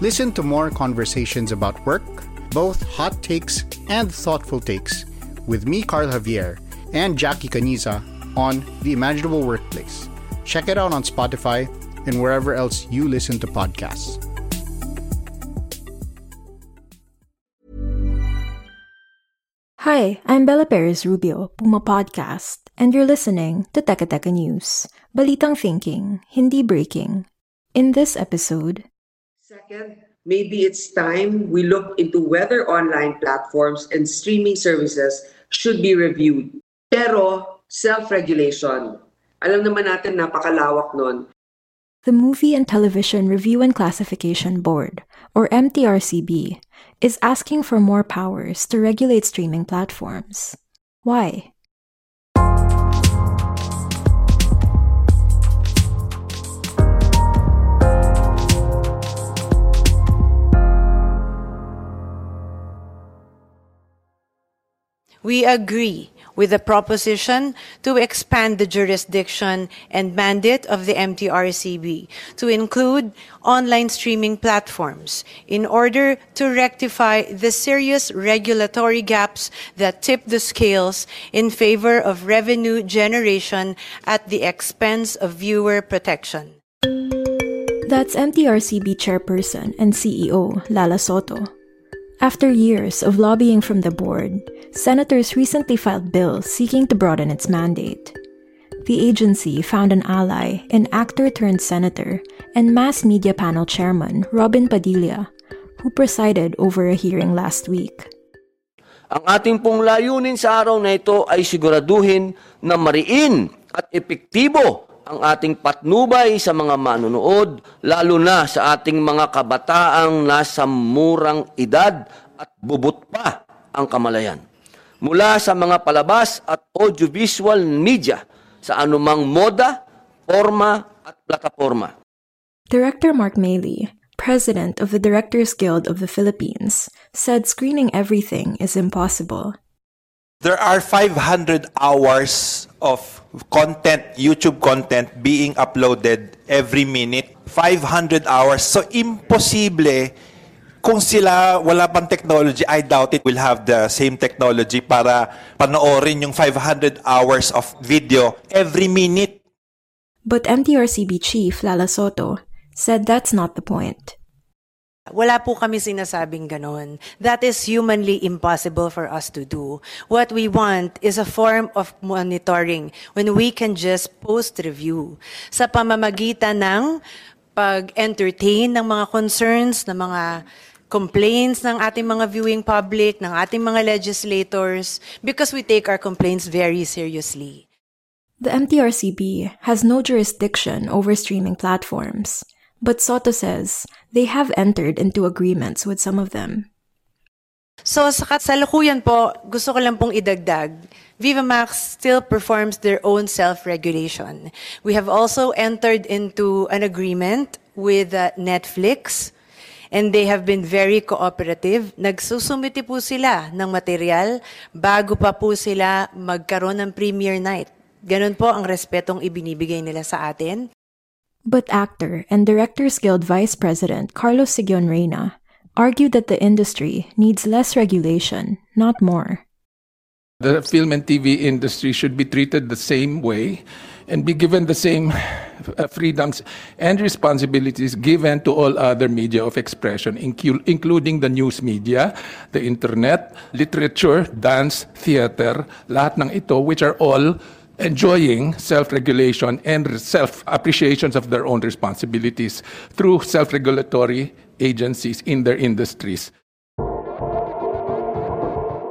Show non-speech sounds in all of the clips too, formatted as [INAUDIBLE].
Listen to more conversations about work, both hot takes and thoughtful takes, with me, Carl Javier, and Jackie Caniza on The Imaginable Workplace. Check it out on Spotify and wherever else you listen to podcasts. Hi, I'm Bella Perez Rubio, Puma Podcast, and you're listening to Teka Teka News. Balitang thinking, hindi breaking. In this episode, Second, maybe it's time we look into whether online platforms and streaming services should be reviewed. Pero, self-regulation. Alam naman natin napakalawak nun. the Movie and Television Review and Classification Board, or MTRCB, is asking for more powers to regulate streaming platforms. Why? We agree with the proposition to expand the jurisdiction and mandate of the MTRCB to include online streaming platforms in order to rectify the serious regulatory gaps that tip the scales in favor of revenue generation at the expense of viewer protection. That's MTRCB chairperson and CEO Lala Sotto. After years of lobbying from the board, senators recently filed bills seeking to broaden its mandate. The agency found an ally in actor turned senator and mass media panel chairman Robin Padilla, who presided over a hearing last week. Ang ating pong layunin sa araw na ito ay siguraduhin na mariin at epektibo ang ating patnubay sa mga manunood, lalo na sa ating mga kabataang nasa murang edad at bubut pa ang kamalayan. Mula sa mga palabas at audiovisual media sa anumang moda, forma at plataforma. Director Mark Maley, president of the Directors Guild of the Philippines, said screening everything is impossible. There are 500 hours of content, YouTube content being uploaded every minute. 500 hours. So, imposible kung sila wala pang technology, I doubt it will have the same technology para panoorin yung 500 hours of video every minute. But MTRCB chief Lala Soto said that's not the point. Wala po kami sinasabing ganon. That is humanly impossible for us to do. What we want is a form of monitoring when we can just post-review sa pamamagitan ng pag-entertain ng mga concerns, ng mga complaints ng ating mga viewing public, ng ating mga legislators, because we take our complaints very seriously. The MTRCB has no jurisdiction over streaming platforms, but Soto says they have entered into agreements with some of them. So sa kasalukuyan po, gusto ko lang pong idagdag, Viva Max still performs their own self-regulation. We have also entered into an agreement with uh, Netflix and they have been very cooperative. Nagsusumiti po sila ng material bago pa po sila magkaroon ng premiere night. Ganon po ang respetong ibinibigay nila sa atin. But actor and Directors Guild Vice President Carlos Siguion-Reyna argued that the industry needs less regulation, not more. The film and TV industry should be treated the same way and be given the same [LAUGHS] uh, freedoms and responsibilities given to all other media of expression, including the news media, the internet, literature, dance, theater, lahat ng ito, which are all enjoying self-regulation and self-appreciations of their own responsibilities through self-regulatory agencies in their industries.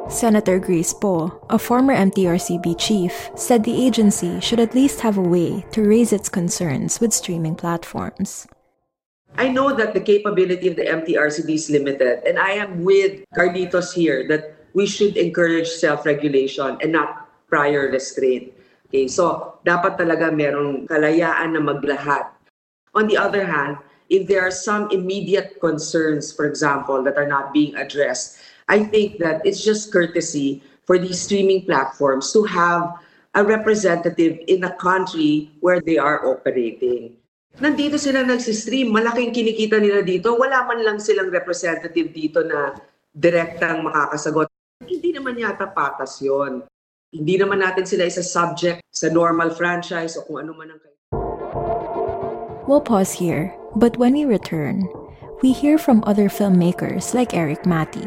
Senator Grace Poe, a former MTRCB chief, said the agency should at least have a way to raise its concerns with streaming platforms. I know that the capability of the MTRCB is limited, and I am with Carlitos here that we should encourage self-regulation and not prior restraint. Okay, so dapat talaga merong kalayaan na maglahat. On the other hand, if there are some immediate concerns, for example, that are not being addressed, I think that it's just courtesy for these streaming platforms to have a representative in the country where they are operating. Nandito sila nagsistream, malaking kinikita nila dito, wala man lang silang representative dito na direktang makakasagot. Hindi naman yata patas yon. Hindi naman natin sila isa subject sa normal franchise o kung ano man ang We'll pause here, but when we return, we hear from other filmmakers like Erik Matti.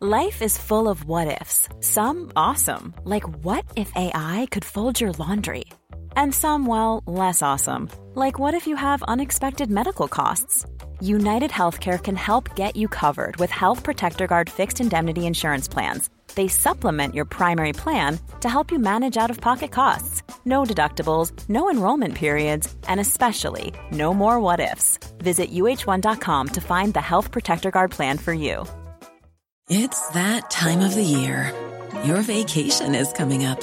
Life is full of what ifs. Some awesome, like what if AI could fold your laundry? And some, well, less awesome, like what if you have unexpected medical costs? United Healthcare can help get you covered with Health Protector Guard fixed indemnity insurance plans. They supplement your primary plan to help you manage out of pocket costs. No deductibles, no enrollment periods, and especially no more what ifs. Visit uh1.com to find the Health Protector Guard plan for you. It's that time of the year. Your vacation is coming up.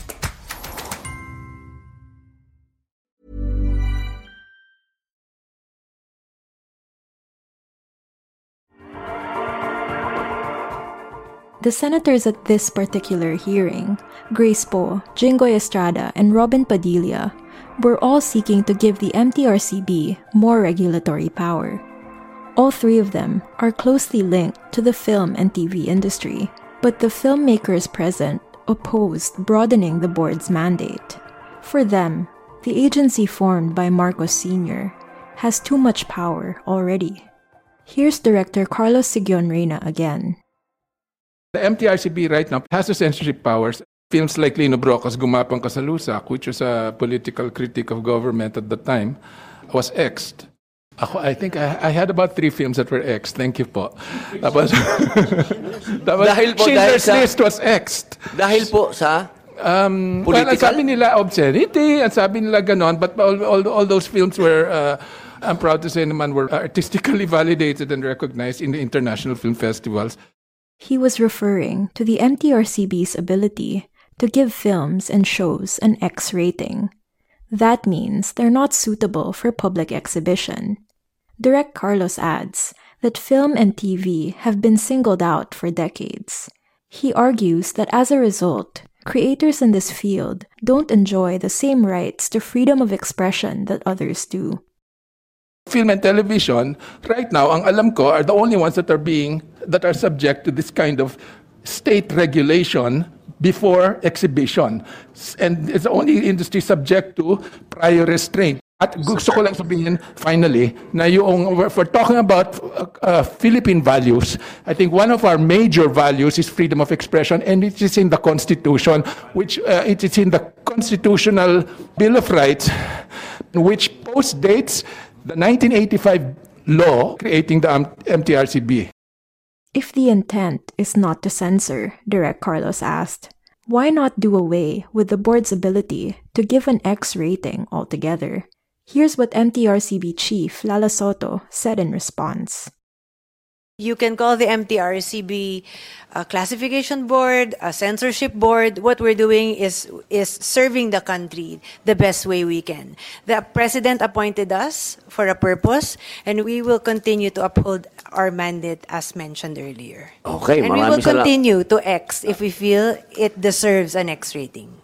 The senators at this particular hearing, Grace Poe, Jinggoy Estrada, and Robin Padilla, were all seeking to give the MTRCB more regulatory power. All three of them are closely linked to the film and TV industry, but the filmmakers present opposed broadening the board's mandate. For them, the agency formed by Marcos Sr. has too much power already. Here's director Carlos Siguion-Reyna again. The MTRCB right now has the censorship powers. Films like Lino Brocas, Gumapang Kasalusak, which was a political critic of government at the time, was. Ako, I think I, I had about three films that were X'd. Thank you po. [LAUGHS] Tapos, [LAUGHS] tapos Dahil po, Schindler's dahil sa- List was X'd. Dahil po sa Um, well, ang Political? sabi nila obscenity, ang sabi nila ganon, but all, all, all those films were, uh, I'm proud to say naman, were artistically [LAUGHS] validated and recognized in the international film festivals. He was referring to the MTRCB's ability to give films and shows an X rating. That means they're not suitable for public exhibition. Direct Carlos adds that film and TV have been singled out for decades. He argues that as a result, creators in this field don't enjoy the same rights to freedom of expression that others do. Film and television right now ang alam ko are the only ones that are being that are subject to this kind of state regulation before exhibition. And it's the only industry subject to prior restraint. At gusto ko lang sabihin finally na yung if we're talking about uh, uh, Philippine values I think one of our major values is freedom of expression and it is in the constitution which uh, it is in the constitutional bill of rights which postdates the 1985 law creating the MTRCB. If the intent is not to censor, Direct Carlos asked, why not do away with the board's ability to give an X rating altogether? Here's what MTRCB chief Lala Sotto said in response. You can call the MTRCB a uh, classification board, a censorship board. What we're doing is is serving the country the best way we can. The president appointed us for a purpose, and we will continue to uphold our mandate as mentioned earlier. Okay, and we will maraming sala- continue to X if we feel it deserves an X rating.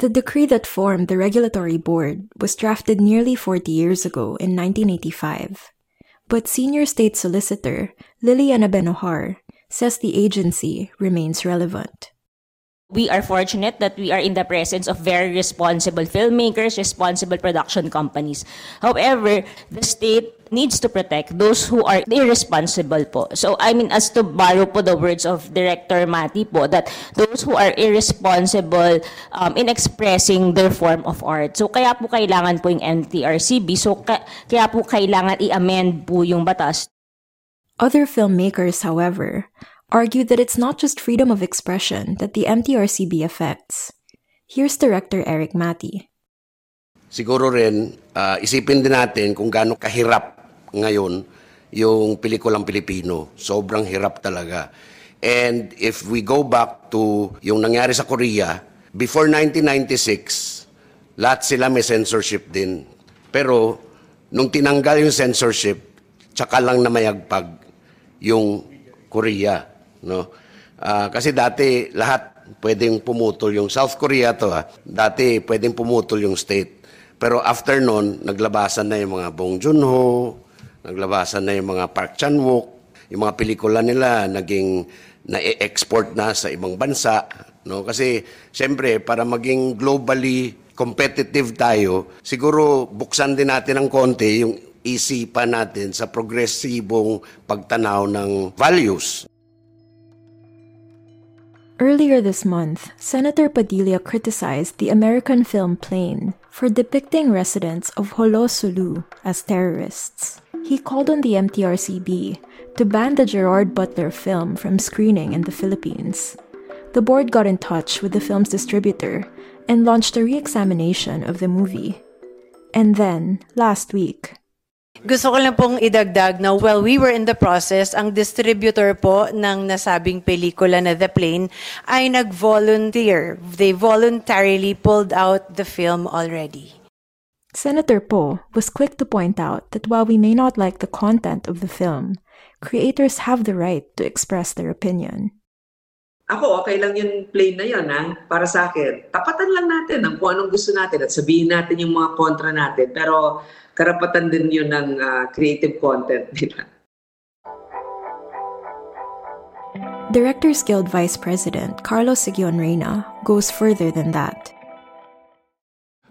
The decree that formed the regulatory board was drafted nearly 40 years ago in 1985. But senior state solicitor Liliana Benojar says the agency remains relevant. We are fortunate that we are in the presence of very responsible filmmakers, responsible production companies. However, the state needs to protect those who are irresponsible po. So, I mean, as to borrow po the words of Director Mati po, that those who are irresponsible um, in expressing their form of art. So, kaya po kailangan po yung NTRCB. So, ka- kaya po kailangan i-amend po yung batas Other filmmakers, however, argue that it's not just freedom of expression that the MTRCB affects. Here's director Eric Mati. Siguro rin, ah, isipin din natin kung gaano kahirap ngayon yung pelikulang Pilipino. Sobrang hirap talaga. And if we go back to yung nangyari sa Korea, before 1996, lahat sila may censorship din. Pero nung tinanggal yung censorship, tsaka lang na mayagpag yung Korea. No? Ah, kasi dati lahat pwedeng pumutol yung South Korea to ha. Dati pwedeng pumutol yung state. Pero after nun, naglabasan na yung mga Bong Joon-ho, naglabasan na yung mga Park Chan-wook, yung mga pelikula nila naging na-export na sa ibang bansa. No? Kasi siyempre, para maging globally competitive tayo, siguro buksan din natin ng konti yung isipan natin sa progresibong pagtanaw ng values. Earlier this month, Senator Padilla criticized the American film Plane for depicting residents of Holo Sulu as terrorists. He called on the MTRCB to ban the Gerard Butler film from screening in the Philippines. The board got in touch with the film's distributor and launched a re examination of the movie. And then, last week, Gusto ko lang pong idagdag na while we were in the process, ang distributor po ng nasabing pelikula na The Plane ay nag-volunteer. They voluntarily pulled out the film already. Senator Poe was quick to point out that while we may not like the content of the film, creators have the right to express their opinion. Ako, okay lang yung plane na yun, ha? Para sa akin. Tapatan lang natin ang kung anong gusto natin at sabihin natin yung mga kontra natin. Pero karapatan din yun ng ah, creative content nila. Directors Guild Vice President Carlos Siguion-Reyna goes further than that.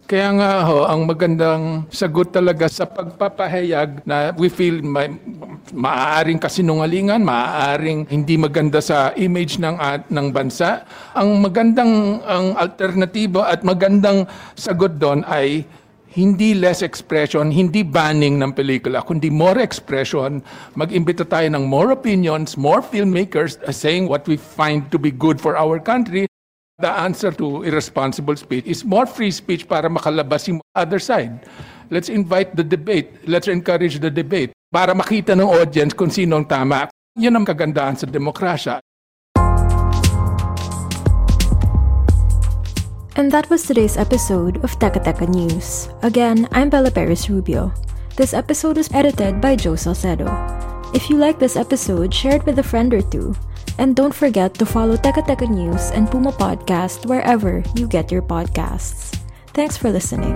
Kaya nga ho, ang magandang sagot talaga sa pagpapahayag na we feel ma- maaaring kasinungalingan, maaaring hindi maganda sa image ng at ng bansa. Ang magandang ang alternatibo at magandang sagot doon ay hindi less expression, hindi banning ng pelikula, kundi more expression. Mag-imbita tayo ng more opinions, more filmmakers saying what we find to be good for our country. The answer to irresponsible speech is more free speech para makalabas yung other side. Let's invite the debate. Let's encourage the debate para makita ng audience kung sino ang tama. Yun ang kagandahan sa demokrasya. And that was today's episode of Teka News. Again, I'm Bella Perez Rubio. This episode was edited by Joe Salcedo. If you like this episode, share it with a friend or two. And don't forget to follow Teka Teka News and Puma Podcast wherever you get your podcasts. Thanks for listening.